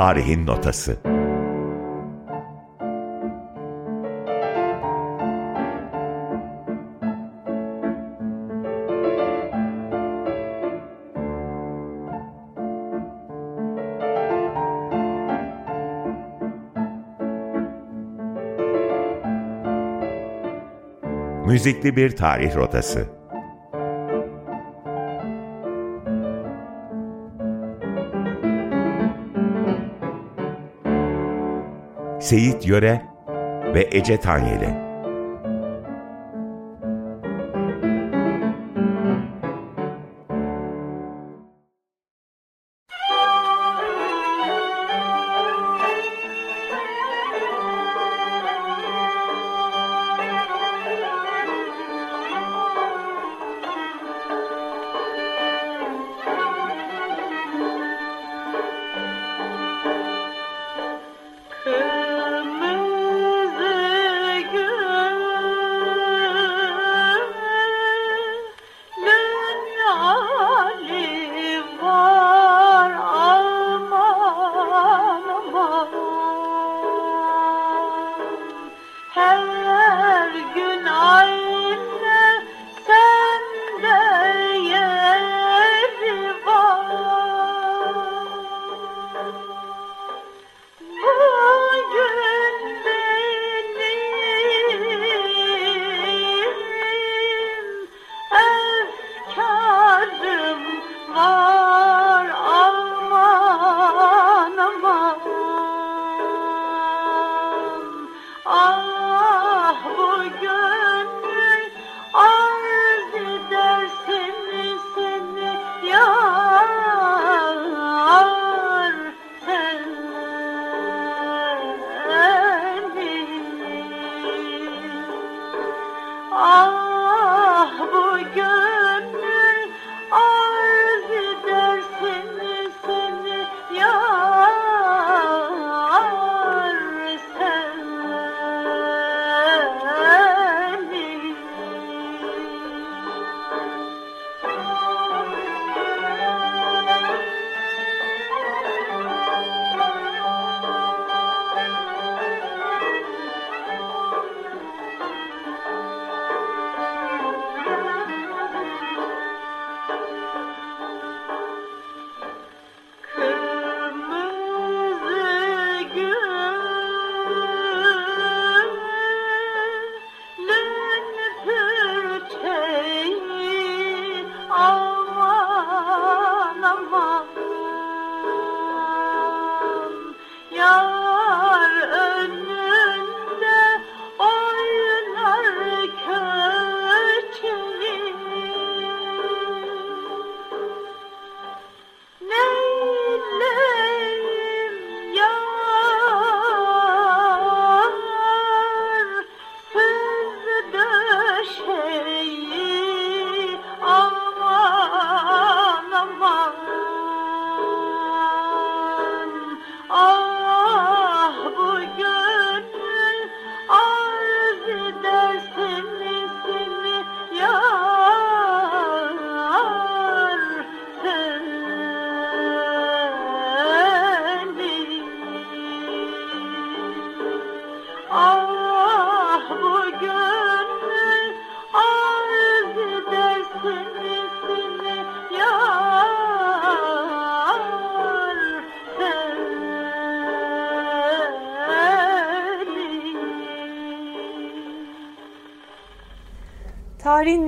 Tarihin Notası Müzikli bir tarih rotası. Seyit Yöre ve Ece Tanyeli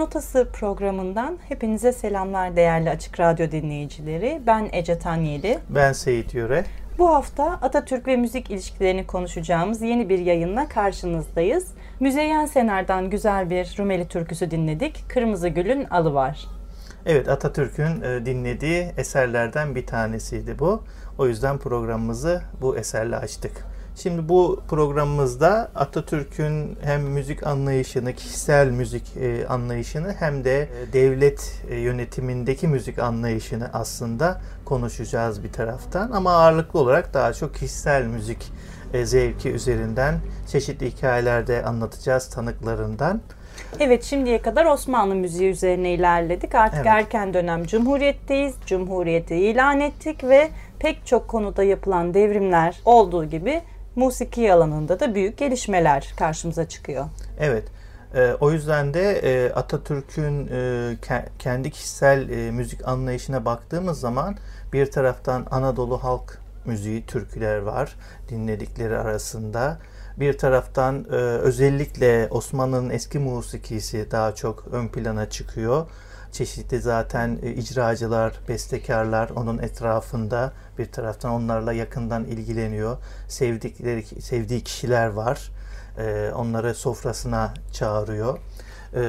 Notası programından hepinize selamlar değerli Açık Radyo dinleyicileri. Ben Ece Tanyeli. Ben Seyit Yöre. Bu hafta Atatürk ve müzik ilişkilerini konuşacağımız yeni bir yayınla karşınızdayız. Müzeyyen Senar'dan güzel bir Rumeli türküsü dinledik. Kırmızı Gül'ün Alı Var. Evet Atatürk'ün e, dinlediği eserlerden bir tanesiydi bu. O yüzden programımızı bu eserle açtık. Şimdi bu programımızda Atatürk'ün hem müzik anlayışını, kişisel müzik e, anlayışını hem de e, devlet e, yönetimindeki müzik anlayışını aslında konuşacağız bir taraftan. Ama ağırlıklı olarak daha çok kişisel müzik zevki üzerinden çeşitli hikayelerde anlatacağız tanıklarından. Evet şimdiye kadar Osmanlı müziği üzerine ilerledik. Artık Evet. erken dönem Cumhuriyet'teyiz. Cumhuriyeti ilan ettik ve pek çok konuda yapılan devrimler olduğu gibi musiki alanında da büyük gelişmeler karşımıza çıkıyor. Evet. E, o yüzden de e, Atatürk'ün e, ke- kendi kişisel müzik anlayışına baktığımız zaman bir taraftan Anadolu halk müziği, türküler var dinledikleri arasında. Bir taraftan özellikle Osmanlı'nın eski musikisi daha çok ön plana çıkıyor. Çeşitli zaten e, icracılar, bestekarlar onun etrafında bir taraftan onlarla yakından ilgileniyor. Sevdikleri sevdiği kişiler var. E, onları sofrasına çağırıyor. E,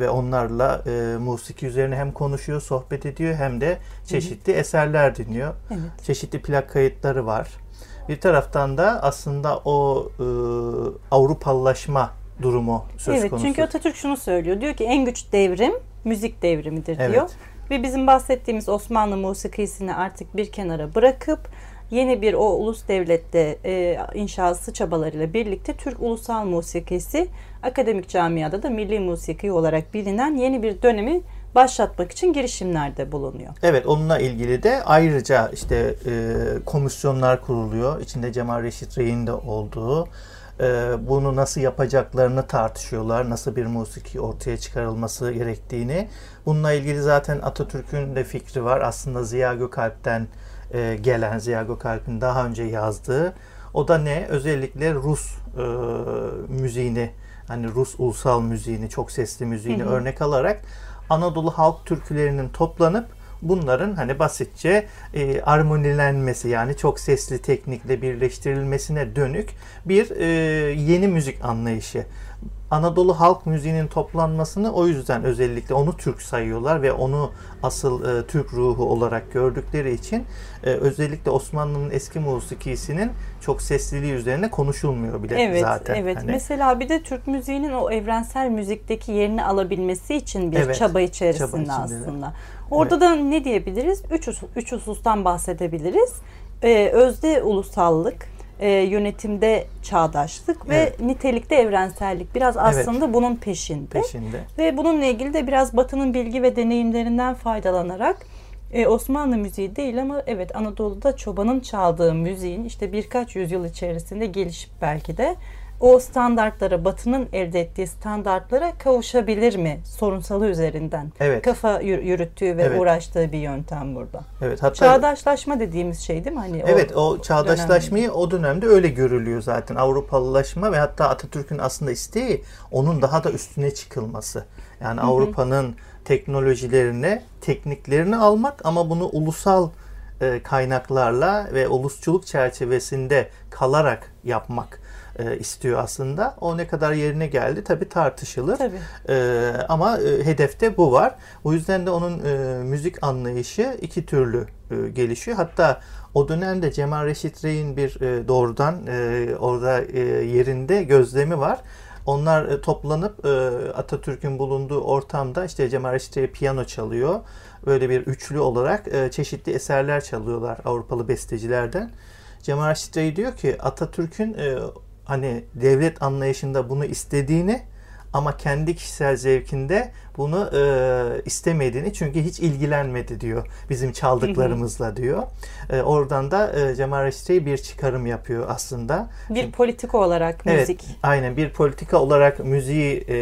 ve onlarla e, musiki üzerine hem konuşuyor, sohbet ediyor hem de çeşitli eserler dinliyor. Evet. Çeşitli plak kayıtları var. Bir taraftan da aslında o e, Avrupalılaşma durumu söz evet konusu. çünkü Atatürk şunu söylüyor. Diyor ki en güç devrim müzik devrimidir Evet. diyor. Ve bizim bahsettiğimiz Osmanlı musikisini artık bir kenara bırakıp yeni bir o ulus devlette e, inşası çabalarıyla birlikte Türk ulusal musikisi akademik camiada da milli musiki olarak bilinen yeni bir dönemi başlatmak için girişimlerde bulunuyor. Evet onunla ilgili de ayrıca işte e, komisyonlar kuruluyor. İçinde Cemal Reşit Rey'in de olduğu. E, bunu nasıl yapacaklarını tartışıyorlar. Nasıl bir musiki ortaya çıkarılması gerektiğini. Bununla ilgili zaten Atatürk'ün de fikri var. Aslında Ziya Gökalp'ten e, gelen, Ziya Gökalp'in daha önce yazdığı. O da ne? Özellikle Rus e, müziğini, hani Rus ulusal müziğini, çok sesli müziğini Hı hı. örnek alarak Anadolu halk türkülerinin toplanıp bunların hani basitçe e, armonilenmesi yani çok sesli teknikle birleştirilmesine dönük bir e, yeni müzik anlayışı. Anadolu halk müziğinin toplanmasını o yüzden özellikle onu Türk sayıyorlar ve onu asıl e, Türk ruhu olarak gördükleri için e, özellikle Osmanlı'nın eski musikisinin çok sesliliği üzerine konuşulmuyor bile Evet, zaten. evet. Hani- Mesela bir de Türk müziğinin o evrensel müzikteki yerini alabilmesi için bir Evet, çaba içerisinde çaba içinde. aslında. Orada da ne diyebiliriz? Üç, üç husustan bahsedebiliriz. Ee, özde ulusallık, e, yönetimde çağdaşlık ve Evet. nitelikte evrensellik. Biraz Evet. aslında bunun peşinde. peşinde. Ve bununla ilgili de biraz Batı'nın bilgi ve deneyimlerinden faydalanarak e, Osmanlı müziği değil ama evet Anadolu'da çobanın çaldığı müziğin işte birkaç yüzyıl içerisinde gelişip belki de o standartlara, Batı'nın elde ettiği standartlara kavuşabilir mi sorunsalı üzerinden Evet. kafa yür- yürüttüğü ve Evet. uğraştığı bir yöntem burada. Evet hatta Çağdaşlaşma dediğimiz şey değil mi? Hani Evet o çağdaşlaşmayı o dönemde öyle görülüyor zaten. Avrupalılaşma ve hatta Atatürk'ün aslında isteği onun daha da üstüne çıkılması. Yani Avrupa'nın teknolojilerini, tekniklerini almak ama bunu ulusal e, kaynaklarla ve ulusçuluk çerçevesinde kalarak yapmak e, istiyor aslında. O ne kadar yerine geldi tabii tartışılır. Tabii. Ee, ama e, hedefte bu var. O yüzden de onun e, müzik anlayışı iki türlü e, gelişiyor. Hatta o dönemde Cemal Reşit Rey'in bir e, doğrudan e, orada e, yerinde gözlemi var. Onlar e, toplanıp e, Atatürk'ün bulunduğu ortamda işte Cemal Reşit Rey piyano çalıyor. Böyle bir üçlü olarak e, çeşitli eserler çalıyorlar Avrupalı bestecilerden. Cemal Reşit Rey diyor ki Atatürk'ün e, hani devlet anlayışında bunu istediğini ama kendi kişisel zevkinde bunu e, istemediğini çünkü hiç ilgilenmedi diyor bizim çaldıklarımızla diyor. E, oradan da e, Cemal Reşit Rey bir çıkarım yapıyor aslında. Bir politika olarak Evet, müzik. aynen bir politika olarak müziği e,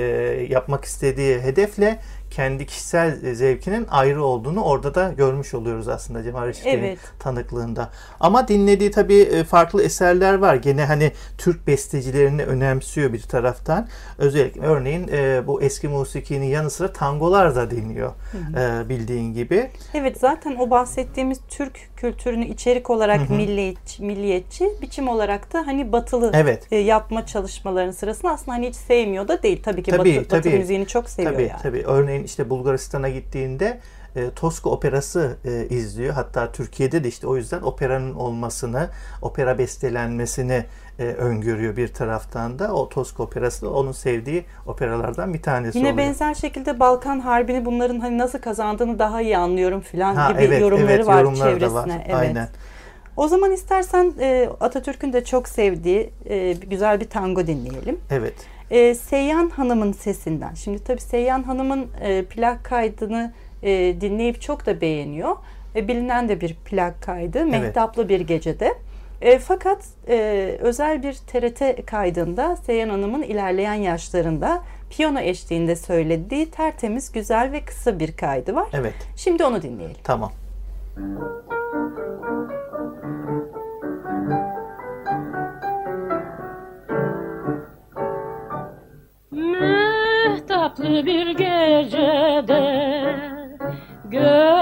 yapmak istediği hedefle kendi kişisel e, zevkinin ayrı olduğunu orada da görmüş oluyoruz aslında Cemal Reşit Rey'in Evet. tanıklığında. Ama dinlediği tabii e, farklı eserler var. Gene hani Türk bestecilerini önemsiyor bir taraftan. Özellikle örneğin e, bu eski musikinin yanı sıra tangolar da dinliyor e, bildiğin gibi. Evet zaten o bahsettiğimiz Türk kültürünü içerik olarak Hı hı. milliyetçi, milliyetçi, biçim olarak da hani batılı Evet. yapma çalışmalarının sırasında aslında hani hiç sevmiyor da değil. Tabii ki Tabii, batı, batı tabii. müziğini çok seviyor tabii yani. tabii. Örneğin işte Bulgaristan'a gittiğinde e, Tosca operası e, izliyor. Hatta Türkiye'de de işte o yüzden operanın olmasını, opera bestelenmesini e, öngörüyor bir taraftan da. O Tosca operası da onun sevdiği operalardan bir tanesi Yine oluyor. benzer şekilde Balkan Harbi'ni bunların hani nasıl kazandığını daha iyi anlıyorum filan Ha, gibi evet, yorumları evet, var yorumları da çevresine. var. Evet. Aynen. O zaman istersen e, Atatürk'ün de çok sevdiği e, güzel bir tango dinleyelim. Evet. E, Seyyan Hanım'ın sesinden. Şimdi tabii Seyyan Hanım'ın e, plak kaydını e, dinleyip çok da beğeniyor. E, bilinen de bir plak kaydı. Mehtaplı bir gecede. E, fakat e, özel bir TRT kaydında Seyhan Hanım'ın ilerleyen yaşlarında piyano eşliğinde söylediği tertemiz, güzel ve kısa bir kaydı var. Evet. Şimdi onu dinleyelim. Tamam. Mehtaplı bir gecede görmüş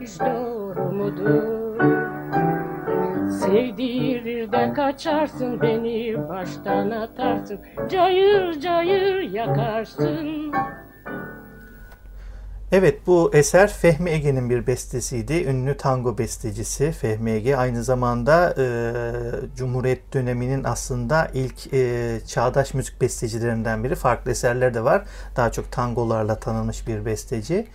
hiç doğru mudur? Sevdirir de kaçarsın beni baştan atarsın cayır cayır yakarsın. Evet bu eser Fehmi Ege'nin bir bestesiydi. Ünlü tango bestecisi Fehmi Ege aynı zamanda e, Cumhuriyet döneminin aslında ilk e, çağdaş müzik bestecilerinden biri. Farklı eserler de var. Daha çok tangolarla tanınmış bir besteci.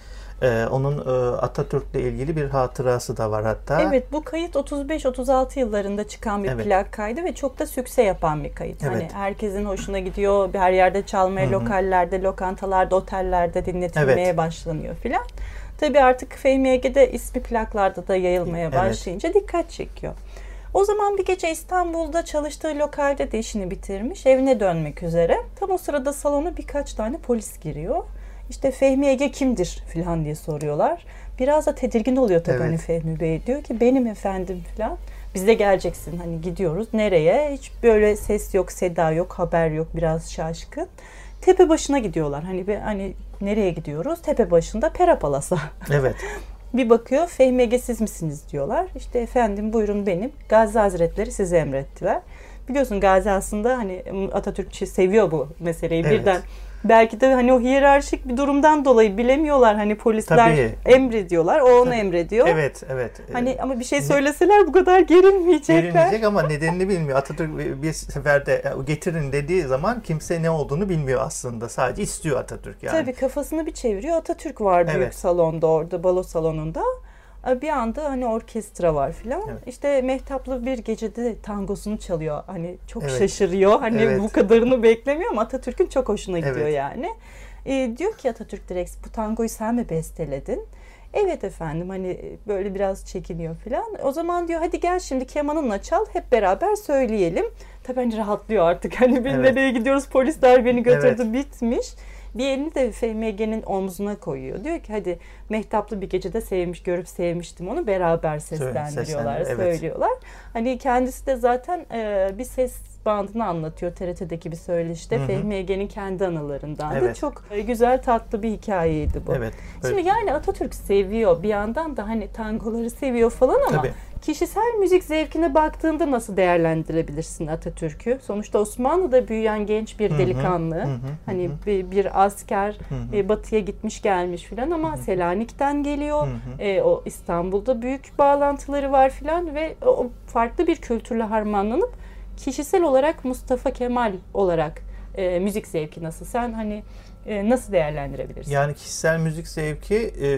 E, onun e, Atatürk'le ilgili bir hatırası da var hatta. Evet bu kayıt 35-36 yıllarında çıkan bir Evet. plak kaydı ve çok da sükse yapan bir kayıt. Hani Evet. herkesin hoşuna gidiyor. Her yerde çalmaya, Hı hı. lokallerde, lokantalarda, otellerde dinletilmeye Evet. başlanıyor filan. Tabii artık Fehmi Ege'de ismi plaklarda da yayılmaya Evet. başlayınca dikkat çekiyor. O zaman bir gece İstanbul'da çalıştığı lokalde de işini bitirmiş. Evine dönmek üzere. Tam o sırada salona birkaç tane polis giriyor. İşte Fehmi Ege kimdir filan diye soruyorlar. Biraz da tedirgin oluyor tabii Evet. hani Fehmi Bey. Diyor ki benim efendim filan. Biz de geleceksin hani gidiyoruz. Nereye? Hiç böyle ses yok, seda yok, haber yok. Biraz şaşkın. Tepe başına gidiyorlar. Hani bir, hani nereye gidiyoruz? Tepe başında Pera Palas'a. Evet. Bir bakıyor Fehmi Ege siz misiniz diyorlar. İşte efendim buyurun benim. Gazi Hazretleri sizi emrettiler. Biliyorsun Gazi aslında hani Atatürkçü seviyor bu meseleyi Evet. birden. Belki de hani o hiyerarşik bir durumdan dolayı bilemiyorlar hani polisler Tabii. emrediyorlar. O onu Tabii. emrediyor. Evet, evet. Hani ama bir şey söyleseler bu kadar gerilmeyecekler. Verilmeyecek ama nedenini bilmiyor. Atatürk bir seferde e, getirin dediği zaman kimse ne olduğunu bilmiyor aslında. Sadece istiyor Atatürk yani. Tabii kafasını bir çeviriyor. Atatürk var büyük Evet. salonda orada balo salonunda. Bir anda hani orkestra var filan. Evet. İşte Mehtaplı bir gecede tangosunu çalıyor. Hani çok Evet. şaşırıyor. Hani Evet. bu kadarını beklemiyor ama Atatürk'ün çok hoşuna gidiyor Evet. yani. E, diyor ki Atatürk direkt bu tangoyu sen mi besteledin? Evet efendim hani böyle biraz çekiniyor filan. O zaman diyor hadi gel şimdi kemanınla çal hep beraber söyleyelim. Tabii hani rahatlıyor artık. Hani biz Evet. nereye gidiyoruz polisler beni götürdü Evet. bitmiş. Bir elini de FMG'nin omzuna koyuyor. Diyor ki hadi mehtaplı bir gecede sevmiş, görüp sevmiştim onu beraber seslendiriyorlar, seslendir- evet. söylüyorlar. Hani kendisi de zaten e, bir ses bandını anlatıyor TRT'deki bir söyleşte. Hı hı. Fehmi Ege'nin kendi anılarından da Evet. çok e, güzel tatlı bir hikayeydi bu. Evet. Şimdi yani Atatürk seviyor. Bir yandan da hani tangoları seviyor falan ama Tabii. Kişisel müzik zevkine baktığında nasıl değerlendirebilirsin Atatürk'ü? Sonuçta Osmanlı'da büyüyen genç bir hı, delikanlı. hı hı, hani hı hı. bir, bir asker e, batıya gitmiş gelmiş filan ama Selanik'ten geliyor. E, o İstanbul'da büyük bağlantıları var filan ve o farklı bir kültürle harmanlanıp kişisel olarak Mustafa Kemal olarak e, müzik zevki nasıl? Sen hani e, nasıl değerlendirebilirsin? Yani kişisel müzik zevki e,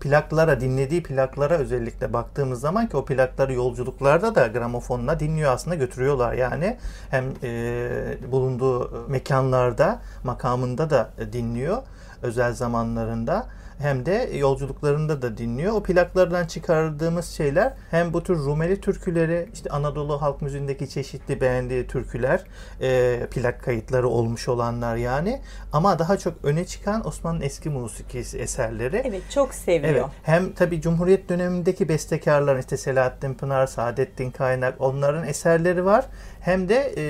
plaklara, dinlediği plaklara özellikle baktığımız zaman ki o plakları yolculuklarda da gramofonla dinliyor aslında götürüyorlar yani. Hem e, bulunduğu mekanlarda, makamında da dinliyor özel zamanlarında. Hem de yolculuklarında da dinliyor. O plaklardan çıkardığımız şeyler hem bu tür Rumeli türküleri, işte Anadolu halk müziğindeki çeşitli beğendiği türküler, e, plak kayıtları olmuş olanlar yani. Ama daha çok öne çıkan Osmanlı'nın eski musikisi eserleri. Evet çok seviyor. Evet. Hem tabii Cumhuriyet dönemindeki bestekarlar işte Selahattin Pınar, Saadettin Kaynak onların eserleri var. Hem de e,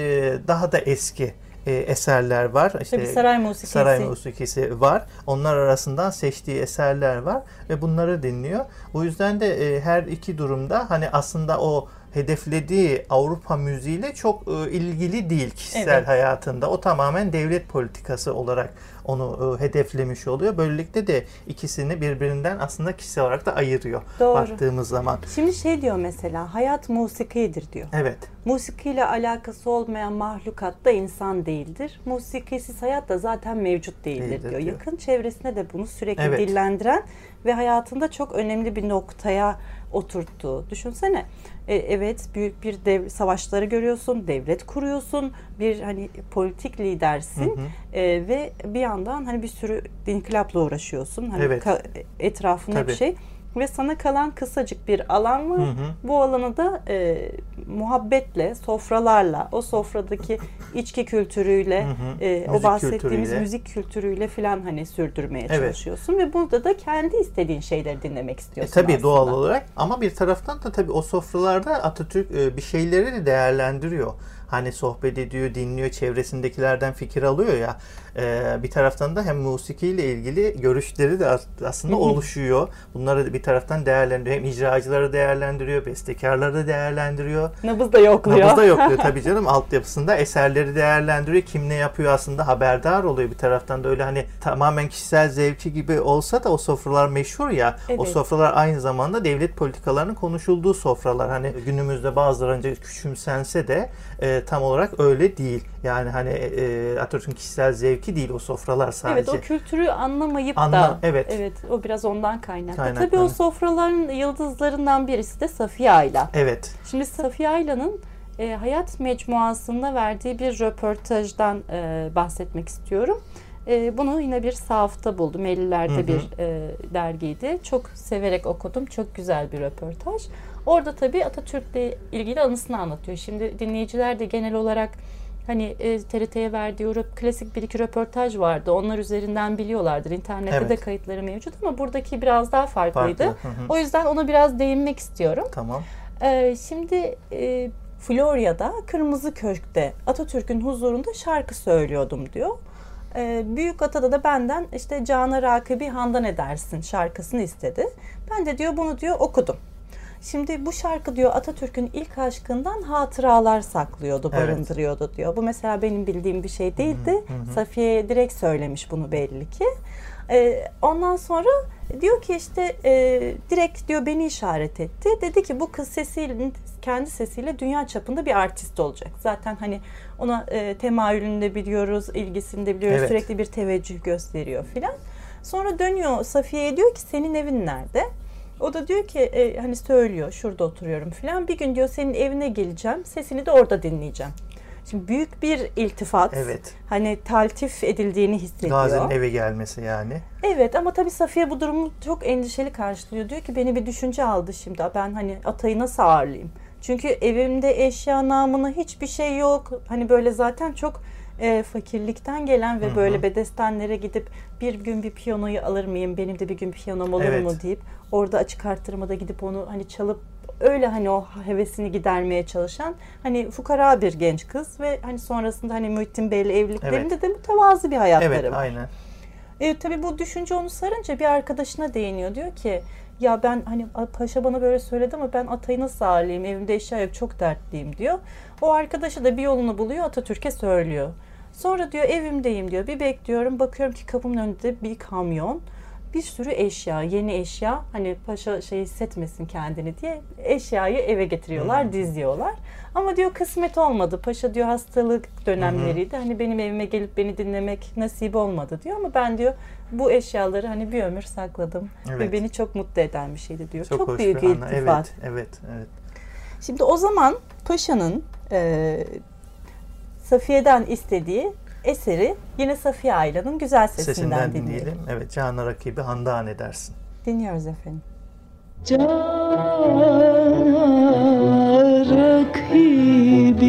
daha da eski e, eserler var. İşte Tabii saray musikisi. Saray musikisi var. Onlar arasından seçtiği eserler var ve bunları dinliyor. O yüzden de e, her iki durumda hani aslında o hedeflediği Avrupa müziğiyle çok e, ilgili değil kişisel Evet. hayatında. O tamamen devlet politikası olarak onu e, hedeflemiş oluyor. Böylelikle de ikisini birbirinden aslında kişisel olarak da ayırıyor Doğru. baktığımız zaman. Şimdi şey diyor mesela hayat musikidir diyor. Evet. Musikiyle alakası olmayan mahlukat da insan değildir. Musikisiz hayat da zaten mevcut değildir, Değildir diyor. diyor. Yakın çevresinde de bunu sürekli Evet. dillendiren ve hayatında çok önemli bir noktaya oturttuğu. Düşünsene. E, evet büyük bir dev, savaşları görüyorsun, devlet kuruyorsun, bir hani politik lidersin Hı hı. E, ve bir yandan hani bir sürü inkılapla uğraşıyorsun. Hani Evet. ka- etrafın hep Tabii. şey ve sana kalan kısacık bir alan var. Hı hı. Bu alanı da e, muhabbetle, sofralarla, o sofradaki içki kültürüyle, e, o bahsettiğimiz kültürüyle. müzik kültürüyle falan hani sürdürmeye Evet. çalışıyorsun ve burada da kendi istediğin şeyleri dinlemek E, istiyorsun. tabii aslında. doğal olarak ama bir taraftan da tabii o sofralarda Atatürk e, bir şeyleri de değerlendiriyor. Hani sohbet ediyor, dinliyor, çevresindekilerden fikir alıyor ya. E, bir taraftan da hem musikiyle ilgili görüşleri de as- aslında oluşuyor. Bunları da bir taraftan değerlendiriyor. Hem icracıları değerlendiriyor, bestekarları da değerlendiriyor. Nabız da yokluyor. Nabızda yokluyor tabii canım altyapısında eserleri değerlendiriyor. Kim ne yapıyor aslında haberdar oluyor bir taraftan da öyle hani tamamen kişisel zevki gibi olsa da o sofralar meşhur ya. O Evet. sofralar aynı zamanda devlet politikalarının konuşulduğu sofralar. Hani günümüzde bazıları önce küçümsense de e, tam olarak öyle değil. Yani hani e, Atatürk'ün kişisel zevki değil o sofralar sadece. Evet o kültürü anlamayıp Anla- da evet. evet o biraz ondan kaynaklı. Kaynaklı. Tabii o sofraların yıldızlarından birisi de Safiye Ayla. Evet. Şimdi Safiye Ayla'nın e, Hayat Mecmuası'nda verdiği bir röportajdan e, bahsetmek istiyorum. E, bunu yine bir sahafta buldum. 50'lerde Hı hı. bir e, dergiydi. Çok severek okudum. Çok güzel bir röportaj. Orada tabii Atatürk'le ilgili anısını anlatıyor. Şimdi dinleyiciler de genel olarak hani e, TRT'ye verdiği röp- klasik bir iki röportaj vardı. Onlar üzerinden biliyorlardır. İnternette Evet. de kayıtları mevcut ama buradaki biraz daha farklıydı. Farklı. Hı hı. O yüzden ona biraz değinmek istiyorum. Tamam. Ee, şimdi e, Florya'da Kırmızı Köşk'te Atatürk'ün huzurunda şarkı söylüyordum diyor. Ee, Büyük Atada da benden işte Cana Rakibi Handan Edersin şarkısını istedi. Ben de diyor bunu diyor okudum. Şimdi bu şarkı diyor Atatürk'ün ilk aşkından hatıralar saklıyordu, Evet. barındırıyordu diyor. Bu mesela benim bildiğim bir şey değildi. Safiye'ye direkt söylemiş bunu belli ki. Ee, ondan sonra diyor ki işte e, direkt diyor beni işaret etti. Dedi ki bu kız sesiyle kendi sesiyle dünya çapında bir artist olacak. Zaten hani ona e, temayülünü de biliyoruz, ilgisini de biliyoruz. Evet. Sürekli bir teveccüh gösteriyor filan. Sonra dönüyor Safiye'ye diyor ki senin evin nerede? O da diyor ki e, hani söylüyor şurada oturuyorum filan. Bir gün diyor senin evine geleceğim. Sesini de orada dinleyeceğim. Şimdi büyük bir iltifat. Evet. Hani taltif edildiğini hissediyor. Gazi'nin eve gelmesi yani. Evet ama tabii Safiye bu durumu çok endişeli karşılıyor. Diyor ki beni bir düşünce aldı şimdi. Ben hani Atay'ı nasıl ağırlayayım? Çünkü evimde eşya namına hiçbir şey yok. Hani böyle zaten çok e, fakirlikten gelen ve Hı hı. böyle bedestenlere gidip bir gün bir piyanoyu alır mıyım? Benim de bir gün piyanom olur Evet. mu deyip orada açık arttırmada gidip onu hani çalıp öyle hani o hevesini gidermeye çalışan hani fukara bir genç kız ve hani sonrasında hani Muhittin Bey'le evliliklerinde de mütevazı bir hayatları Evet var. aynen. E, tabii bu düşünce onu sarınca bir arkadaşına değiniyor. Diyor ki ya ben hani paşa bana böyle söyledi ama ben Atay'ı nasıl ağırlayayım? Evimde eşya yok çok dertliyim diyor. O arkadaşı da bir yolunu buluyor Atatürk'e söylüyor. Sonra diyor evimdeyim diyor. Bir bekliyorum bakıyorum ki kapımın önünde bir kamyon. Bir sürü eşya, yeni eşya. Hani paşa şey hissetmesin kendini diye eşyayı eve getiriyorlar, diziyorlar. Ama diyor kısmet olmadı. Paşa diyor hastalık dönemleriydi. Hani benim evime gelip beni dinlemek nasip olmadı diyor ama ben diyor bu eşyaları hani bir ömür sakladım ve Evet. beni çok mutlu eden bir şeydi diyor. Çok, hoş büyük bir iltifat. Evet, evet, evet. Şimdi o zaman Paşa'nın e, Safiye'den istediği eseri yine Safiye Aylan'ın güzel sesinden, Sesinden dinleyelim. dinleyelim. Evet, Canan rakibi Handan edersin. Dinliyoruz efendim. Cana rakibi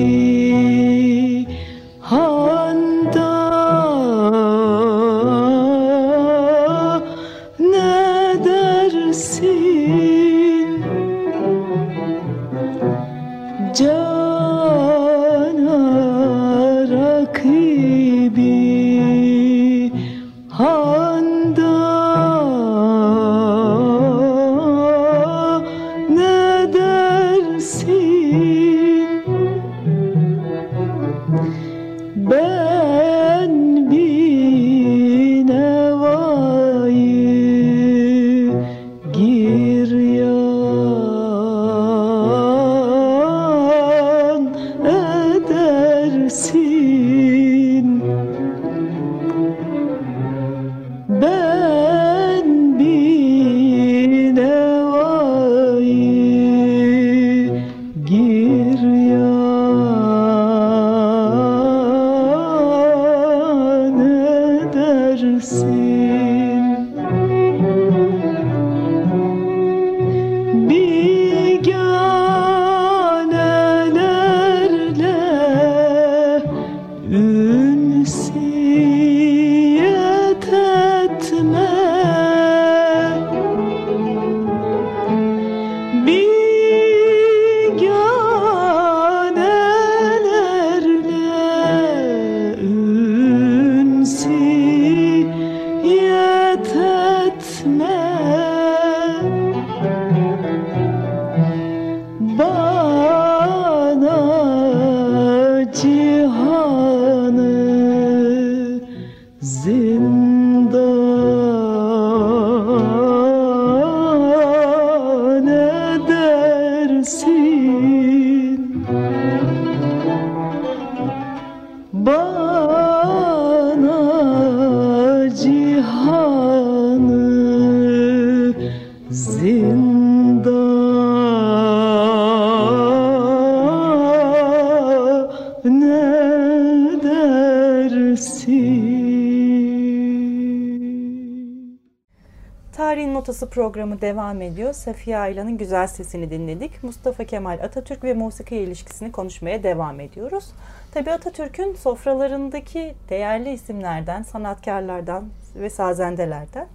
Notası programı devam ediyor. Safiye Aylan'ın güzel sesini dinledik. Mustafa Kemal Atatürk ve musiki ilişkisini konuşmaya devam ediyoruz. Tabii Atatürk'ün sofralarındaki değerli isimlerden, sanatkarlardan ve sazendelerden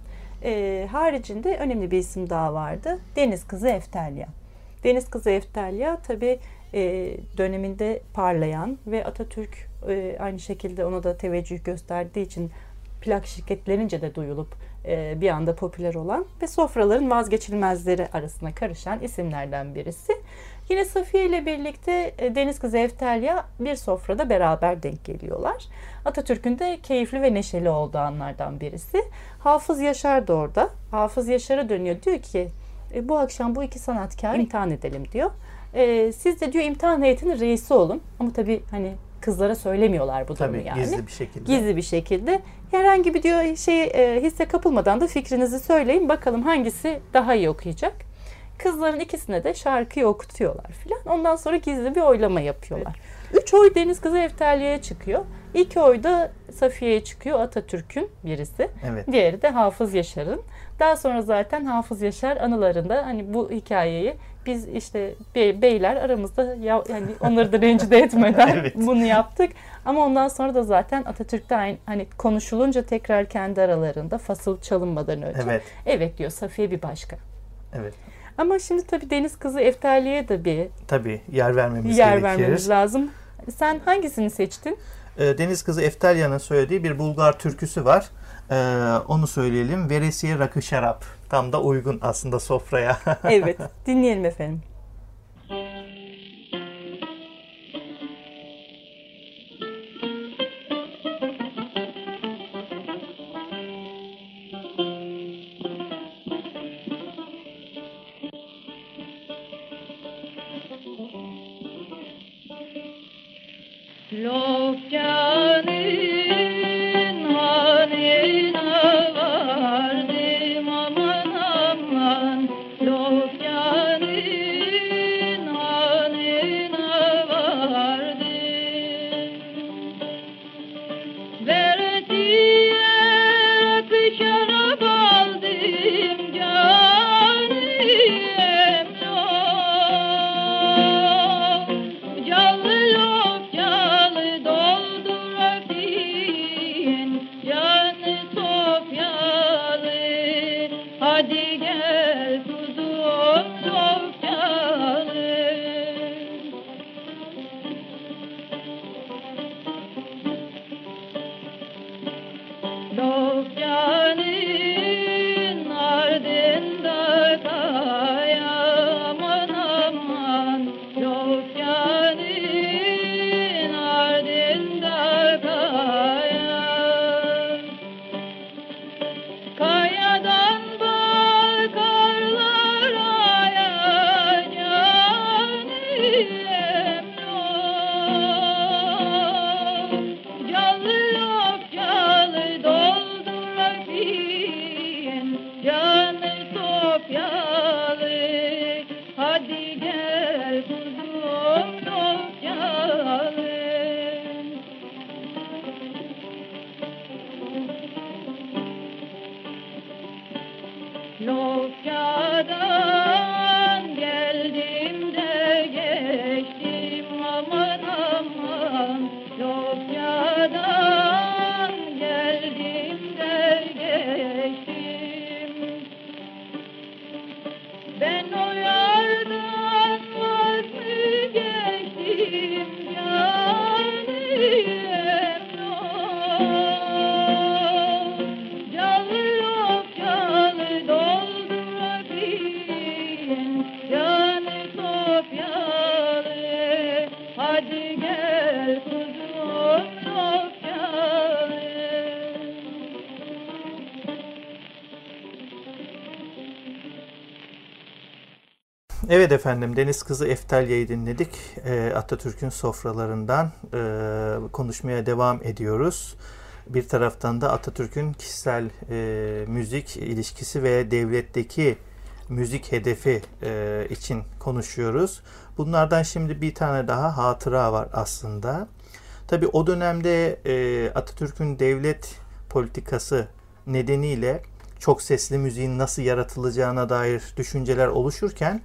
e, haricinde önemli bir isim daha vardı. Deniz Kızı Eftelya. Deniz Kızı Eftelya tabii e, döneminde parlayan ve Atatürk e, aynı şekilde ona da teveccüh gösterdiği için plak şirketlerince de duyulup bir anda popüler olan ve sofraların vazgeçilmezleri arasına karışan isimlerden birisi. Yine Safiye ile birlikte e, Deniz Kızı Eftelya bir sofrada beraber denk geliyorlar. Atatürk'ün de keyifli ve neşeli olduğu anlardan birisi. Hafız Yaşar da orada. Hafız Yaşar'a dönüyor diyor ki "E, bu akşam bu iki sanatkar imtihan edelim diyor. E, siz de diyor imtihan heyetinin reisi olun. Ama tabii hani kızlara söylemiyorlar bu durumu Tabii yani gizli bir şekilde. gizli bir şekilde herhangi bir diyor şey e, hisse kapılmadan da fikrinizi söyleyin bakalım hangisi daha iyi okuyacak. Kızların ikisine de şarkıyı okutuyorlar filan. Ondan sonra gizli bir oylama yapıyorlar. Üç oy Deniz Kızı Eftelye'ye çıkıyor. İki oy da Safiye'ye çıkıyor Atatürk'ün birisi. Evet. Diğeri de Hafız Yaşar'ın. Daha sonra zaten Hafız Yaşar anılarında hani bu hikayeyi biz işte bey- beyler aramızda ya, yani onları da rencide etmeden Evet. bunu yaptık. Ama ondan sonra da zaten Atatürk'te aynı, hani konuşulunca tekrar kendi aralarında fasıl çalınmadan önce Evet. evet diyor Safiye bir başka. Evet. Ama şimdi tabii Deniz Kızı Eftelye'ye de bir Tabii yer vermemiz yer gerekir. vermemiz lazım. Sen hangisini seçtin? Ee, Deniz kızı Eftelya'nın söylediği bir Bulgar türküsü var. Ee, onu söyleyelim. Veresiye rakı şarap. Tam da uygun aslında sofraya. Evet, dinleyelim efendim. Lokyanın Evet efendim Deniz Kızı Eftalye'yi dinledik. Ee, Atatürk'ün sofralarından e, konuşmaya devam ediyoruz. Bir taraftan da Atatürk'ün kişisel e, müzik ilişkisi ve devletteki müzik hedefi e, için konuşuyoruz. Bunlardan şimdi bir tane daha hatıra var aslında. Tabi o dönemde e, Atatürk'ün devlet politikası nedeniyle çok sesli müziğin nasıl yaratılacağına dair düşünceler oluşurken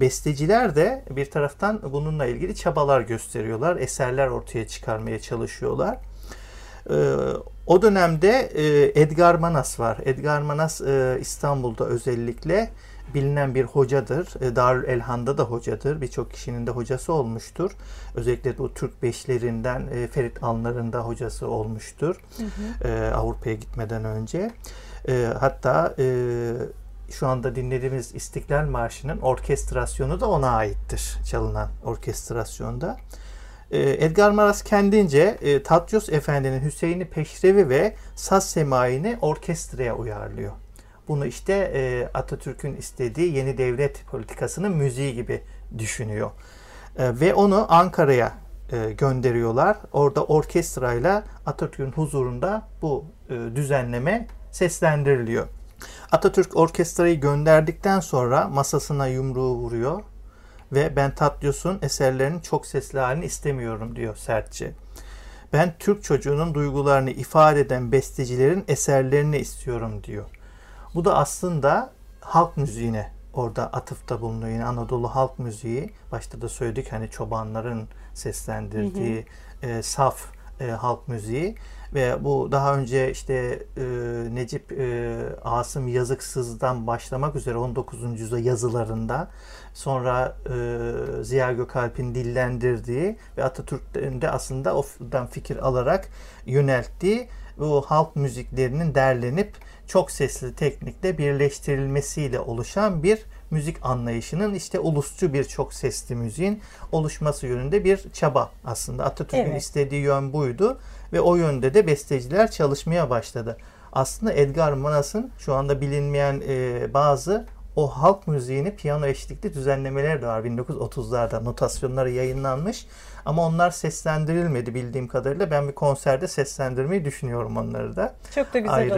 besteciler de bir taraftan bununla ilgili çabalar gösteriyorlar. Eserler ortaya çıkarmaya çalışıyorlar. Ee, o dönemde e, Edgar Manas var. Edgar Manas e, İstanbul'da özellikle bilinen bir hocadır. E, Darül Elhan'da da hocadır. Birçok kişinin de hocası olmuştur. Özellikle bu Türk beşlerinden Ferit Anlar'ın da hocası olmuştur. E, Avrupa'ya gitmeden önce. Hatta şu anda dinlediğimiz İstiklal Marşı'nın orkestrasyonu da ona aittir. Çalınan orkestrasyonda. E, Edgar Maras kendince e, Tatyos Efendi'nin Hüseyin'i Peşrevi ve Saz Semai'ni orkestraya uyarlıyor. Bunu işte e, Atatürk'ün istediği yeni devlet politikasının müziği gibi düşünüyor. E, ve onu Ankara'ya gönderiyorlar. Orada orkestrayla Atatürk'ün huzurunda bu düzenleme seslendiriliyor. Atatürk orkestrayı gönderdikten sonra masasına yumruğu vuruyor ve ben Tatyos'un eserlerinin çok sesli halini istemiyorum diyor sertçe. Ben Türk çocuğunun duygularını ifade eden bestecilerin eserlerini istiyorum diyor. Bu da aslında halk müziğine orada atıfta bulunuyor. Yine Anadolu halk müziği. Başta da söyledik hani çobanların seslendirdiği e, saf e, halk müziği ve bu daha önce işte e, Necip e, Asım Yazıksız'dan başlamak üzere 19. yüzyılda yazılarında sonra e, Ziya Gökalp'in dillendirdiği ve Atatürk'ün de aslında oradan fikir alarak yönelttiği bu halk müziklerinin derlenip çok sesli teknikle birleştirilmesiyle oluşan bir müzik anlayışının işte ulusçu bir çok sesli müziğin oluşması yönünde bir çaba aslında. Atatürk'ün Evet. istediği yön buydu ve o yönde de besteciler çalışmaya başladı. Aslında Edgar Manas'ın şu anda bilinmeyen e, bazı o halk müziğini piyano eşlikli düzenlemeleri de var 1930'larda notasyonları yayınlanmış ama onlar seslendirilmedi bildiğim kadarıyla ben bir konserde seslendirmeyi düşünüyorum onları da Çok da güzel olur.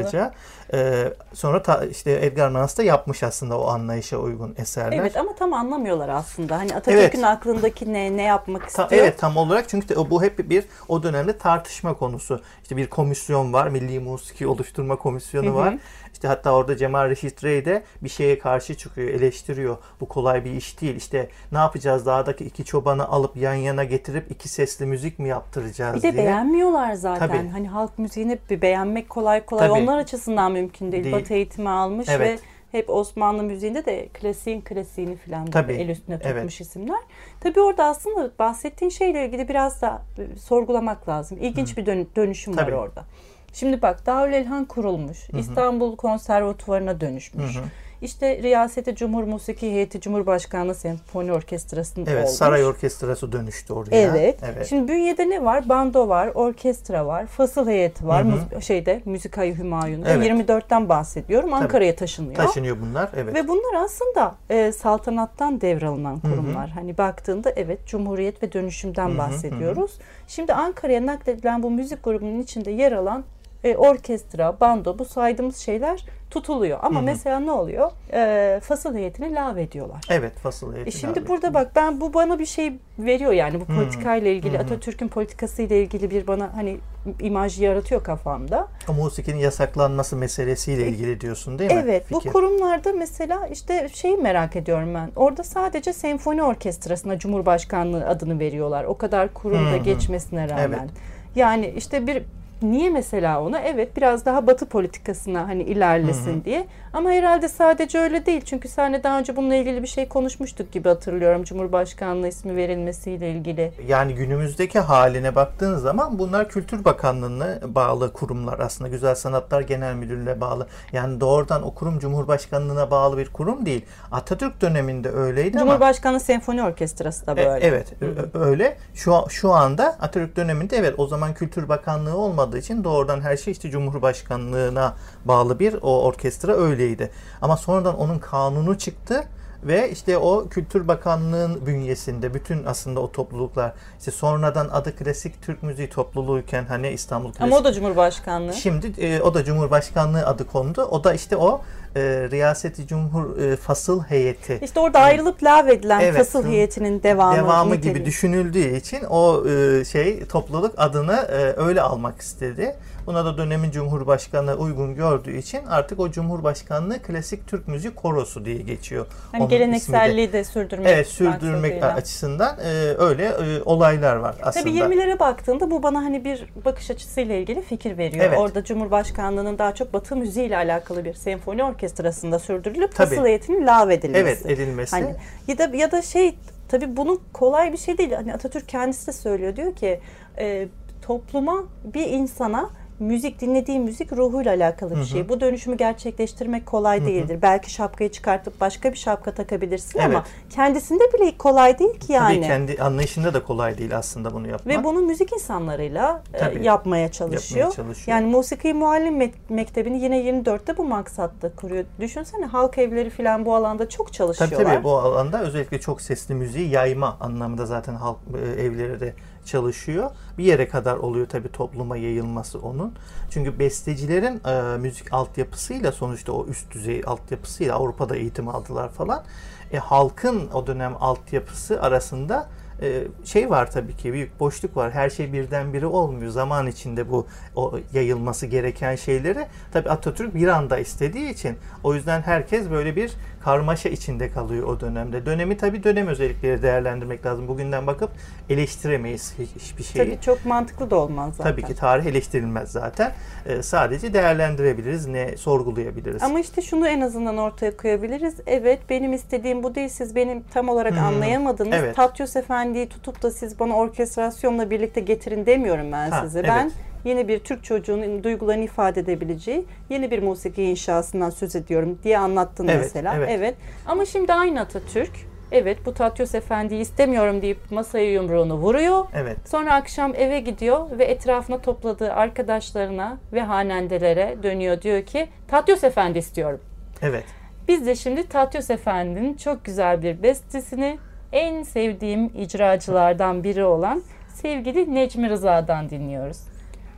Ee, sonra ta, işte Edgar Manas da yapmış aslında o anlayışa uygun eserler. Evet ama tam anlamıyorlar aslında. Hani Atatürk'ün Evet. aklındaki ne, ne yapmak Ta- istiyor? evet tam olarak çünkü de bu hep bir o dönemde tartışma konusu. İşte bir komisyon var, Milli Musiki Oluşturma Komisyonu var. İşte hatta orada Cemal Reşit Rey de bir şeye karşı çıkıyor, eleştiriyor. Bu kolay bir iş değil. İşte ne yapacağız dağdaki iki çobanı alıp yan yana getirip iki sesli müzik mi yaptıracağız Bir de diye. beğenmiyorlar zaten. Tabii. Hani halk müziğini bir beğenmek kolay kolay Tabii. onlar açısından mümkün değil. Değil. Batı eğitimi almış Evet. ve hep Osmanlı müziğinde de klasiğin klasiğini falan böyle Tabii. el üstüne tutmuş Evet. isimler. Tabii orada aslında bahsettiğin şeyle ilgili biraz da e, sorgulamak lazım. İlginç bir dön- dönüşüm Tabii. var orada. Şimdi bak Darül Elhan kurulmuş. İstanbul Konservatuvarı'na dönüşmüş. Hı hı. İşte Riyaseti Cumhur Musiki Heyeti Cumhurbaşkanlığı Senfoni Orkestrası'nda Evet, olmuş. saray orkestrası dönüştü oraya. Evet. evet. Şimdi bünyede ne var? Bando var, orkestra var, fasıl heyeti var. Hı hı. Şeyde Müzikayı Hümayun'da Evet. 24'ten bahsediyorum. Ankara'ya taşınıyor. Taşınıyor bunlar. Evet. Ve bunlar aslında e, saltanattan devralınan kurumlar. Hani baktığında evet Cumhuriyet ve dönüşümden Hı hı, bahsediyoruz. Şimdi Ankara'ya nakledilen bu müzik grubunun içinde yer alan e, orkestra, bando bu saydığımız şeyler tutuluyor. Ama Hı hı. mesela ne oluyor? E, fasıl heyetini lave ediyorlar. Evet, fasıl heyeti. E şimdi burada bak ben bu bana bir şey veriyor yani bu politikayla ilgili Hı hı. Atatürk'ün politikasıyla ilgili bir bana hani imaj yaratıyor kafamda. O musikinin yasaklanması meselesiyle ilgili diyorsun değil mi? Evet, bu kurumlarda mesela işte şeyi merak ediyorum ben. Orada sadece senfoni orkestrasına Cumhurbaşkanlığı adını veriyorlar. O kadar kurumda Hı hı. geçmesine rağmen. Evet. Yani işte bir niye mesela ona? Evet biraz daha batı politikasına hani ilerlesin diye. Ama herhalde sadece öyle değil. Çünkü seninle daha önce bununla ilgili bir şey konuşmuştuk gibi hatırlıyorum. Cumhurbaşkanlığı ismi verilmesiyle ilgili. Yani günümüzdeki haline baktığın zaman bunlar Kültür Bakanlığı'na bağlı kurumlar aslında. Güzel Sanatlar Genel Müdürlüğü'ne bağlı. Yani doğrudan o kurum Cumhurbaşkanlığına bağlı bir kurum değil. Atatürk döneminde öyleydi ama Cumhurbaşkanlığı Senfoni Orkestrası da E, böyle. Evet, ö- öyle. Şu şu anda Atatürk döneminde evet o zaman Kültür Bakanlığı olmadığı için doğrudan her şey işte Cumhurbaşkanlığına bağlı bir o orkestra öyleydi. Ama sonradan onun kanunu çıktı ve işte o Kültür Bakanlığı'nın bünyesinde bütün aslında o topluluklar işte sonradan adı Klasik Türk Müziği Topluluğuyken hani İstanbul Klasik Ama o da Cumhurbaşkanlığı. Şimdi e, o da Cumhurbaşkanlığı adı kondu. O da işte o e, Riyaseti Cumhur e, Fasıl Heyeti İşte orada ayrılıp lağvedilen Evet. fasıl heyetinin devamı. devamı niteliği. gibi düşünüldüğü için o e, şey topluluk adını e, öyle almak istedi. Buna da dönemin Cumhurbaşkanı uygun gördüğü için artık o Cumhurbaşkanlığı Klasik Türk Müziği Korosu diye geçiyor. Hani ismi de. gelenekselliği de sürdürmek Evet sürdürmek açısından e, öyle e, olaylar var aslında. Tabii 20'lere baktığında bu bana hani bir bakış açısıyla ilgili fikir veriyor. Evet. Orada Cumhurbaşkanlığı'nın daha çok Batı müziği ile alakalı bir senfoni orkestrasında sürdürülüp Tabii. fasıl heyetinin lağvedilmesi. Evet edilmesi. Hani ya da ya da şey tabii bunu kolay bir şey değil. Hani Atatürk kendisi de söylüyor diyor ki e, topluma bir insana müzik dinlediği müzik ruhuyla alakalı bir şey. Bu dönüşümü gerçekleştirmek kolay değildir. Belki şapkayı çıkartıp başka bir şapka takabilirsin ama Evet. kendisinde bile kolay değil ki yani. Tabii kendi anlayışında da kolay değil aslında bunu yapmak. Ve bunu müzik insanlarıyla e, Tabii. yapmaya çalışıyor. Yapmaya çalışıyor. Yani Musiki Muallim Mek- Mektebi'ni yine 24'te bu maksatta kuruyor. Düşünsene halk evleri falan bu alanda çok Tabii çalışıyorlar. tabii bu alanda özellikle çok sesli müziği yayma anlamında zaten halk e, evleri de çalışıyor. Bir yere kadar oluyor tabii topluma yayılması onun. Çünkü bestecilerin e, müzik altyapısıyla sonuçta o üst düzey altyapısıyla Avrupa'da eğitim aldılar falan. E, halkın o dönem altyapısı arasında e, şey var tabii ki büyük boşluk var. Her şey birdenbire olmuyor. Zaman içinde bu o yayılması gereken şeyleri tabii Atatürk bir anda istediği için o yüzden herkes böyle bir karmaşa içinde kalıyor o dönemde. Dönemi tabii dönem özellikleri değerlendirmek lazım. Bugünden bakıp eleştiremeyiz hiç- hiçbir şeyi. Tabii çok mantıklı da olmaz zaten. Tabii ki tarih eleştirilmez zaten. E, sadece değerlendirebiliriz, ne sorgulayabiliriz. Ama işte şunu en azından ortaya koyabiliriz. Evet benim istediğim bu değil. Siz benim tam olarak Hmm, anlayamadınız. evet. Tatyos Efendi'yi tutup da siz bana orkestrasyonla birlikte getirin demiyorum ben Ha, size. evet. Ben yeni bir Türk çocuğunun duygularını ifade edebileceği yeni bir musiki inşasından söz ediyorum diye anlattın Evet, mesela. evet. Ama şimdi aynı Atatürk evet bu Tatyos Efendi'yi istemiyorum deyip masaya yumruğunu vuruyor. Evet. Sonra akşam eve gidiyor ve etrafına topladığı arkadaşlarına ve hanendelere dönüyor diyor ki Tatyos Efendi istiyorum. Evet. Biz de şimdi Tatyos Efendi'nin çok güzel bir bestesini en sevdiğim icracılardan biri olan sevgili Necmi Rıza'dan dinliyoruz.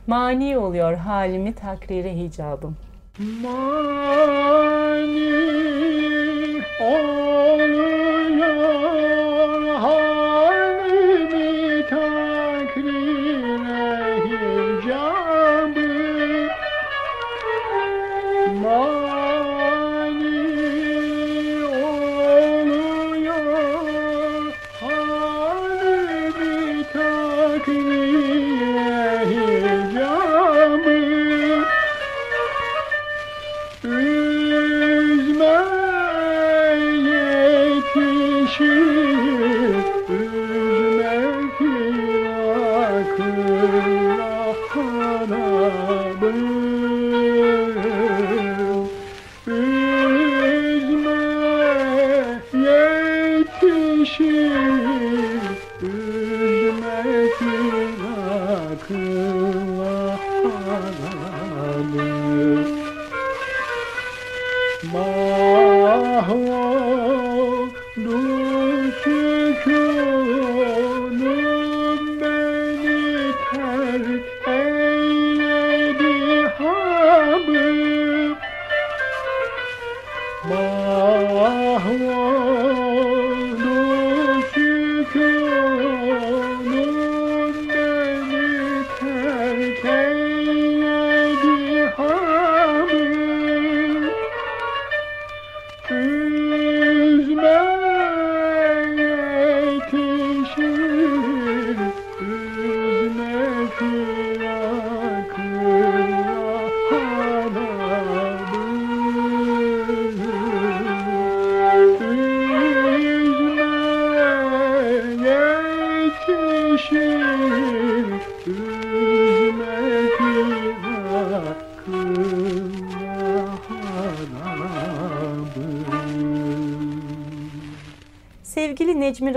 Mani oluyor halimi takrire hicabım. Mani oluyor halimi üzme firakına harabım. Mahvoldu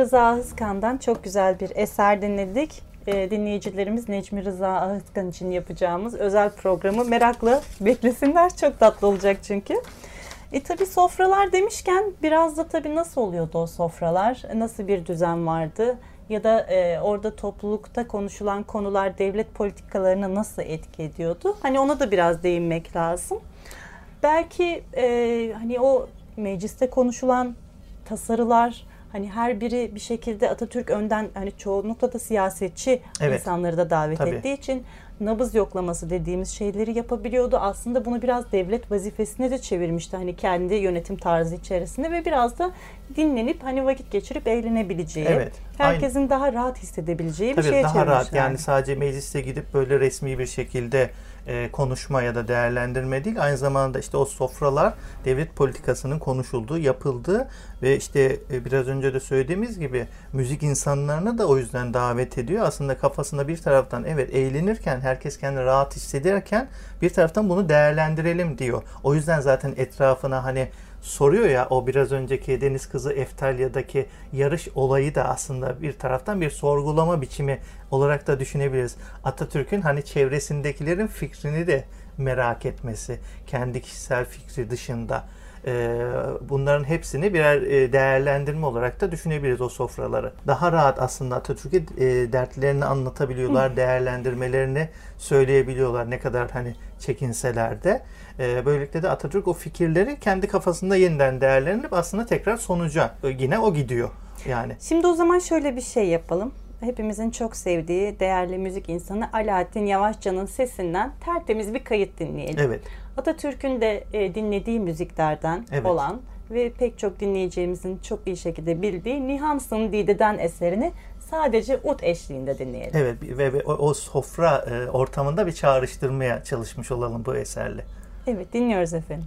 Rıza Ahızkan'dan çok güzel bir eser dinledik. Ee, dinleyicilerimiz Necmi Rıza Ahızkan için yapacağımız özel programı merakla beklesinler. Çok tatlı olacak çünkü. E tabi sofralar demişken biraz da tabi nasıl oluyordu o sofralar? Nasıl bir düzen vardı? Ya da e, orada toplulukta konuşulan konular devlet politikalarına nasıl etki ediyordu? Hani ona da biraz değinmek lazım. Belki e, hani o mecliste konuşulan tasarılar hani her biri bir şekilde Atatürk önden hani çoğunlukla da siyasetçi Evet. insanları da davet Tabii. ettiği için nabız yoklaması dediğimiz şeyleri yapabiliyordu. Aslında bunu biraz devlet vazifesine de çevirmişti hani kendi yönetim tarzı içerisinde ve biraz da dinlenip hani vakit geçirip eğlenebileceği, Evet, herkesin daha rahat hissedebileceği bir Tabii şeye daha rahat çevirmişler. yani sadece mecliste gidip böyle resmi bir şekilde e, konuşma ya da değerlendirme değil aynı zamanda işte o sofralar devlet politikasının konuşulduğu, yapıldığı ve işte e, biraz önce de söylediğimiz gibi müzik insanlarını da o yüzden davet ediyor. Aslında kafasında bir taraftan evet eğlenirken herkes kendini rahat hissederken bir taraftan bunu değerlendirelim diyor. O yüzden zaten etrafına hani soruyor ya o biraz önceki Deniz Kızı Eftalya'daki yarış olayı da aslında bir taraftan bir sorgulama biçimi olarak da düşünebiliriz. Atatürk'ün hani çevresindekilerin fikrini de merak etmesi, kendi kişisel fikri dışında Ee, bunların hepsini birer e, değerlendirme olarak da düşünebiliriz o sofraları. Daha rahat aslında Atatürk'e e, dertlerini anlatabiliyorlar, değerlendirmelerini söyleyebiliyorlar ne kadar hani çekinseler de. Ee, böylelikle de Atatürk o fikirleri kendi kafasında yeniden değerlendirip aslında tekrar sonuca e, yine o gidiyor yani. Şimdi o zaman şöyle bir şey yapalım. Hepimizin çok sevdiği değerli müzik insanı Alaaddin Yavaşcan'ın sesinden tertemiz bir kayıt dinleyelim. Evet. Atatürk'ün de e, dinlediği müziklerden Evet. olan ve pek çok dinleyeceğimizin çok iyi şekilde bildiği Nihansın Dide'den eserini sadece ut eşliğinde dinleyelim. Evet ve, ve o, o sofra e, ortamında bir çağrıştırmaya çalışmış olalım bu eserle. Evet dinliyoruz efendim.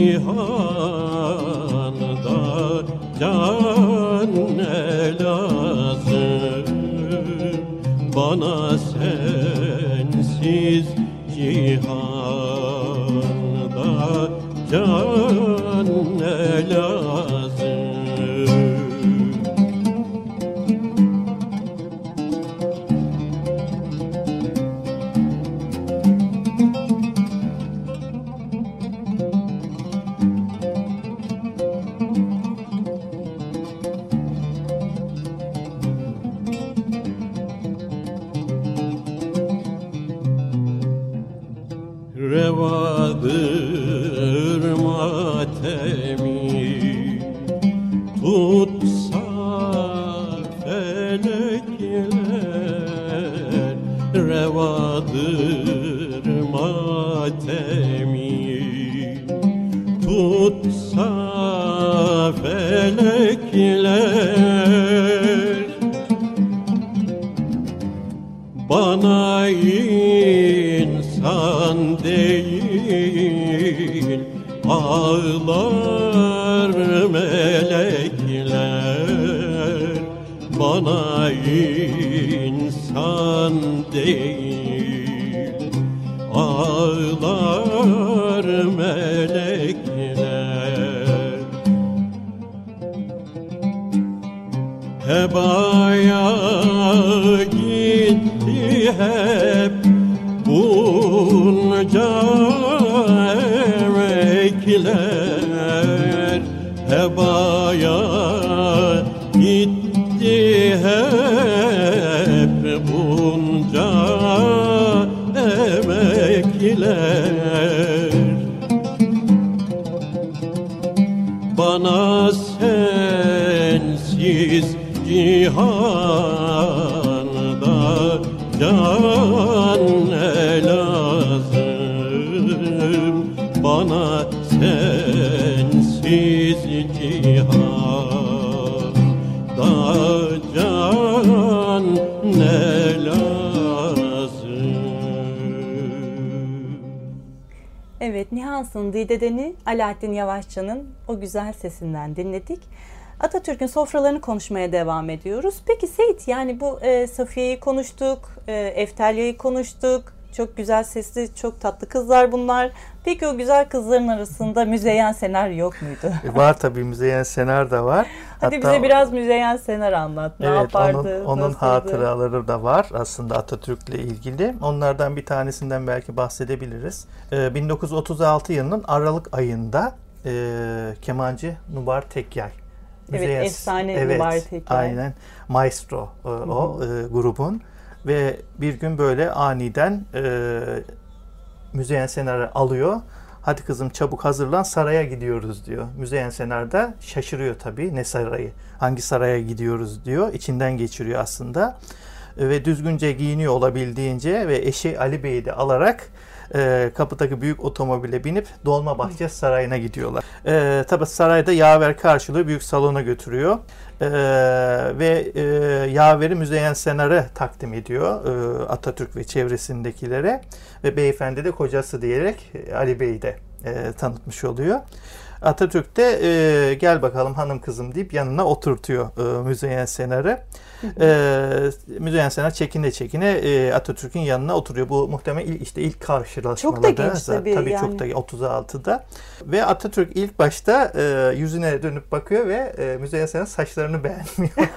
Cihanda can ne lazım Bana sensiz cihanda can hep bunca emekler Hebaya Nihans'ın Didedeni Alaaddin Yavaşçı'nın o güzel sesinden dinledik. Atatürk'ün sofralarını konuşmaya devam ediyoruz. Peki Seyit yani bu e, Safiye'yi konuştuk, e, Eftalya'yı konuştuk. Çok güzel sesli, çok tatlı kızlar bunlar. Peki o güzel kızların arasında Müzeyyen Senar yok muydu? E, Var tabii Müzeyyen Senar da var. Hadi Hatta- bize biraz Müzeyyen Senar anlat. Ne Evet, yapardı? onun, onun nasıldı? hatıraları da var aslında Atatürk'le ilgili. Onlardan bir tanesinden belki bahsedebiliriz. Ee, 1936 yılının Aralık ayında e, kemancı Nubar Tekyay. Evet, Müzeyyen- efsane Nubar Tekyay. Aynen. Maestro e, o e, grubun. Ve bir gün böyle aniden e, Müzeyyen Senar'ı alıyor. Hadi kızım çabuk hazırlan saraya gidiyoruz diyor. Müzeyyen Senar da şaşırıyor tabii ne sarayı, hangi saraya gidiyoruz diyor. İçinden geçiriyor aslında. Ve düzgünce giyiniyor olabildiğince ve eşi Ali Bey'i de alarak e, kapıdaki büyük otomobile binip Dolmabahçe Sarayı'na gidiyorlar. E, tabii sarayda yaver karşılığı büyük salona götürüyor. E, ve e, yaveri Müzeyyen Senar'ı takdim ediyor e, Atatürk ve çevresindekilere. Ve beyefendi de kocası diyerek Ali Bey'i de e, tanıtmış oluyor. Atatürk de e, gel bakalım hanım kızım deyip yanına oturtuyor e, Müzeyyen Senar'ı. E, Müzeyyen Senar çekine çekine e, Atatürk'ün yanına oturuyor. Bu muhtemelen ilk, işte ilk karşılaşmalarda. Çok da genç tabii Tabii yani. çok da 36'da. Ve Atatürk ilk başta e, yüzüne dönüp bakıyor ve e, Müzeyyen Senar saçlarını beğenmiyor.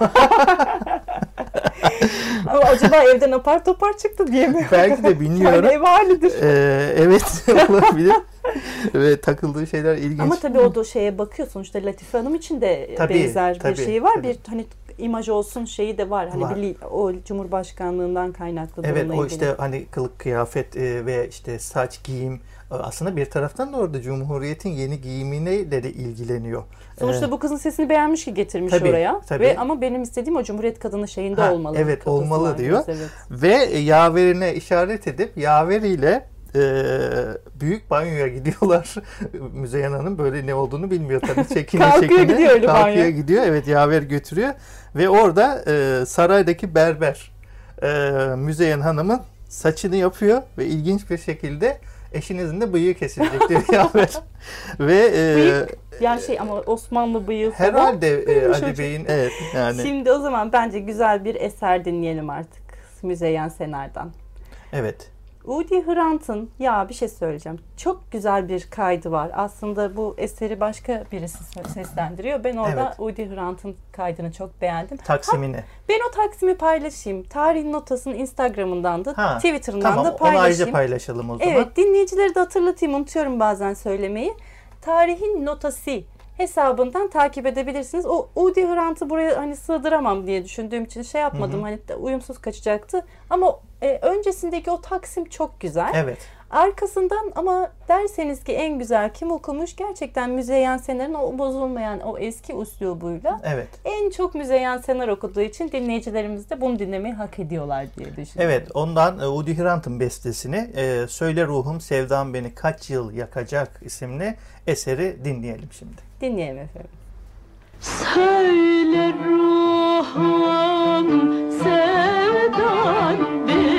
Ama acaba evden apar topar çıktı diye mi? Belki de bilmiyorum. Yani ev halidir. E, evet olabilir. ve takıldığı şeyler ilginç. Ama tabii o da şeye bakıyor. Sonuçta Latife Hanım için de Tabii, benzer tabii, bir şey var. tabii. Bir hani imaj olsun şeyi de var. Hani Var. bir o Cumhurbaşkanlığından kaynaklı Evet o ilgili. işte hani kılık kıyafet e, ve işte saç giyim e, aslında bir taraftan da orada Cumhuriyet'in yeni giyimine de, de ilgileniyor. Sonuçta Ee, bu kızın sesini beğenmiş ki getirmiş Tabii, oraya. tabii. Ve ama benim istediğim o Cumhuriyet kadını şeyinde Ha, olmalı. evet, olmalı diyor. Evet. Ve yaverine işaret edip yaveriyle e, büyük banyoya gidiyorlar. Müzeyyen Hanım böyle ne olduğunu bilmiyor tabii. Çekine Kalkıyor çekine gidiyor öyle kalkıyor banyoya. gidiyor. Evet yaver götürüyor. Ve orada e, saraydaki berber e, Müzeyyen Hanım'ın saçını yapıyor ve ilginç bir şekilde eşinizin de bıyığı kesilecek diyor yaver. ve e, Bıyık, Yani şey ama Osmanlı bıyığı falan. herhalde e, Ali hocam. Bey'in evet yani Şimdi o zaman bence güzel bir eser dinleyelim artık Müzeyyen Senar'dan. evet. Udi Hrant'ın ya bir şey söyleyeceğim. Çok güzel bir kaydı var. Aslında bu eseri başka birisi se- seslendiriyor. Ben orada Evet. Udi Hrant'ın kaydını çok beğendim. Taksimini. Ben o Taksim'i paylaşayım. Tarihin notasını Instagram'ından da Ha, Twitter'ından Tamam da onu paylaşayım. ayrıca paylaşalım o zaman. Evet dinleyicileri de hatırlatayım unutuyorum bazen söylemeyi. Tarihin notası hesabından takip edebilirsiniz. O Udi Hrant'ı buraya hani sığdıramam diye düşündüğüm için şey yapmadım. Hani uyumsuz kaçacaktı. Ama e, öncesindeki o Taksim çok güzel. Evet. Arkasından ama derseniz ki en güzel kim okumuş? Gerçekten Müzeyyen Sener'in o bozulmayan o eski üslubuyla Evet. en çok Müzeyyen Sener okuduğu için dinleyicilerimiz de bunu dinlemeyi hak ediyorlar diye düşünüyorum. Evet, ondan e, Woody Hrant'ın bestesini e, Söyle Ruhum Sevdam Beni Kaç Yıl Yakacak isimli eseri dinleyelim şimdi. Dinleyelim efendim. Söyle ruhum sevdan beni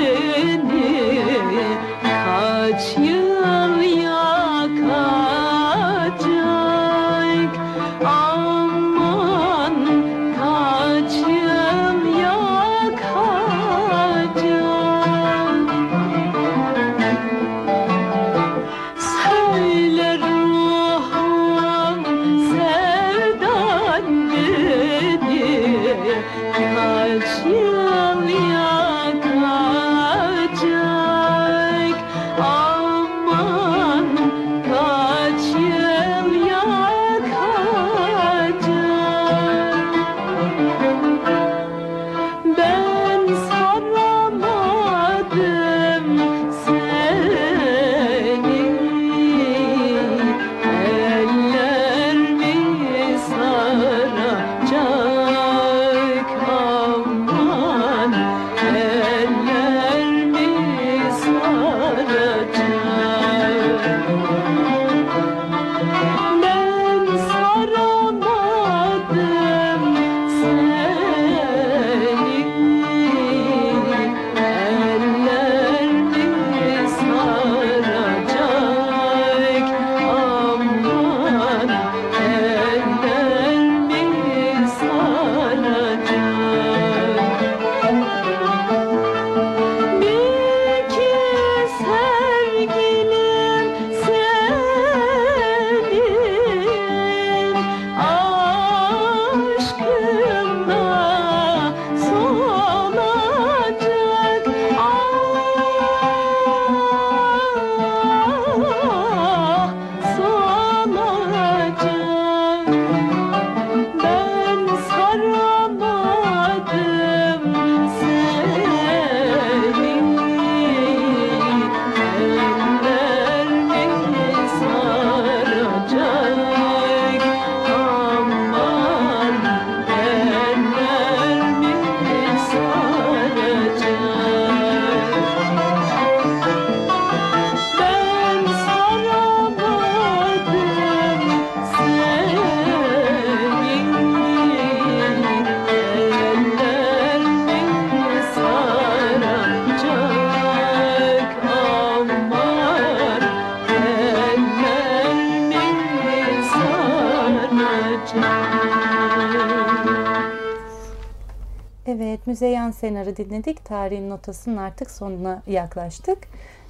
Evet, Müzeyyen Senar'ı dinledik. Tarihin notasının artık sonuna yaklaştık.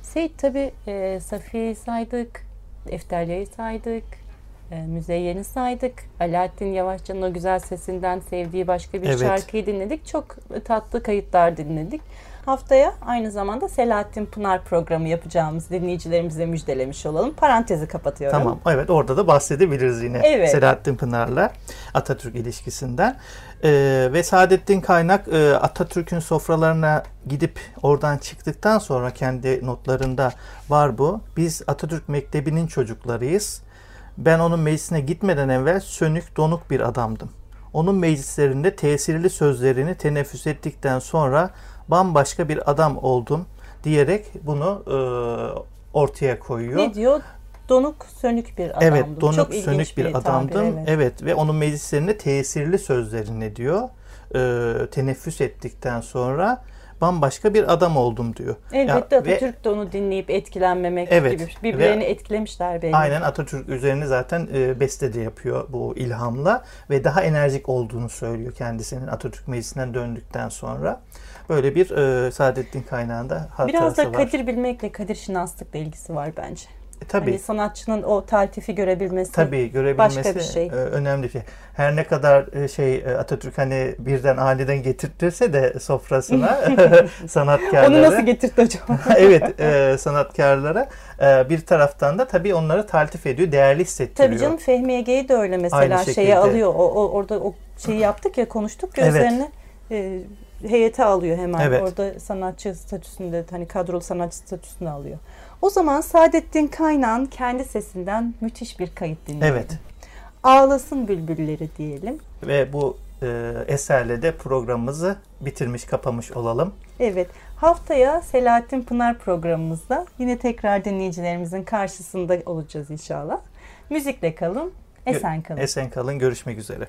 Seyit tabi e, Safiye'yi saydık, Efterliye'yi saydık, e, Müzeyyen'i saydık. Alaaddin Yavaşçı'nın o güzel sesinden sevdiği başka bir Evet. şarkıyı dinledik. Çok tatlı kayıtlar dinledik. Haftaya aynı zamanda Selahattin Pınar programı yapacağımız dinleyicilerimize müjdelemiş olalım. Parantezi kapatıyorum. Tamam, evet orada da bahsedebiliriz yine Evet. Selahattin Pınar'la Atatürk ilişkisinden. Ee, ve Saadettin Kaynak e, Atatürk'ün sofralarına gidip oradan çıktıktan sonra kendi notlarında var bu. Biz Atatürk Mektebi'nin çocuklarıyız. Ben onun meclisine gitmeden evvel sönük donuk bir adamdım. Onun meclislerinde tesirli sözlerini teneffüs ettikten sonra bambaşka bir adam oldum diyerek bunu e, ortaya koyuyor. Ne diyor? Donuk sönük bir adamdım. Evet, donuk Çok sönük bir, tabir, adamdım. evet. evet. ve onun meclislerinde tesirli sözlerini diyor. E, teneffüs ettikten sonra bambaşka bir adam oldum diyor. Elbette Ya, ve Atatürk de onu dinleyip etkilenmemek Evet, gibi birbirlerini ve- etkilemişler belli. Aynen Atatürk üzerine zaten e, beste de yapıyor bu ilhamla ve daha enerjik olduğunu söylüyor kendisinin Atatürk Meclisi'nden döndükten sonra. Böyle bir e, Saadettin Kaynağı'nda hatırası Biraz da var. Kadir bilmekle Kadir şinaslıkla ilgisi var bence. E, tabii. Hani sanatçının o taltifi görebilmesi. Tabii görebilmesi başka bir şey. e, önemli bir şey. Her ne kadar e, şey e, Atatürk hani birden aniden getirtirse de sofrasına sanatkarları. Onu nasıl getirdi acaba? evet e, sanatkarlara e, bir taraftan da tabii onları taltif ediyor, değerli hissettiriyor. Tabii canım Fehmi Ege'yi de öyle mesela Aynı şeye şekilde. alıyor. O, o- orada o şeyi yaptık ya konuştuk Evet. gözlerini e, heyete alıyor hemen. Evet. Orada sanatçı statüsünde hani kadrolu sanatçı statüsünü alıyor. O zaman Saadettin Kaynağ'ın kendi sesinden müthiş bir kayıt dinleyelim. Evet. Ağlasın bülbülleri diyelim. Ve bu e, eserle de programımızı bitirmiş, kapamış olalım. Evet. Haftaya Selahattin Pınar programımızda yine tekrar dinleyicilerimizin karşısında olacağız inşallah. Müzikle kalın, esen kalın. Esen kalın, görüşmek üzere.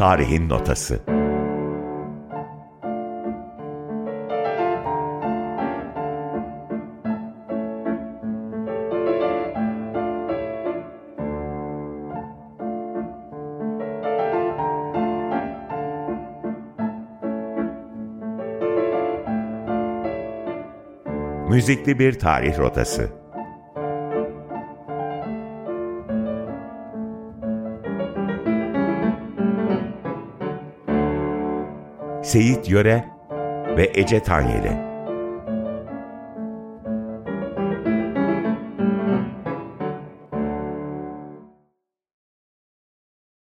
Tarihin Notası Müzikli bir tarih rotası. Seyit Yöre ve Ece Tanyeli.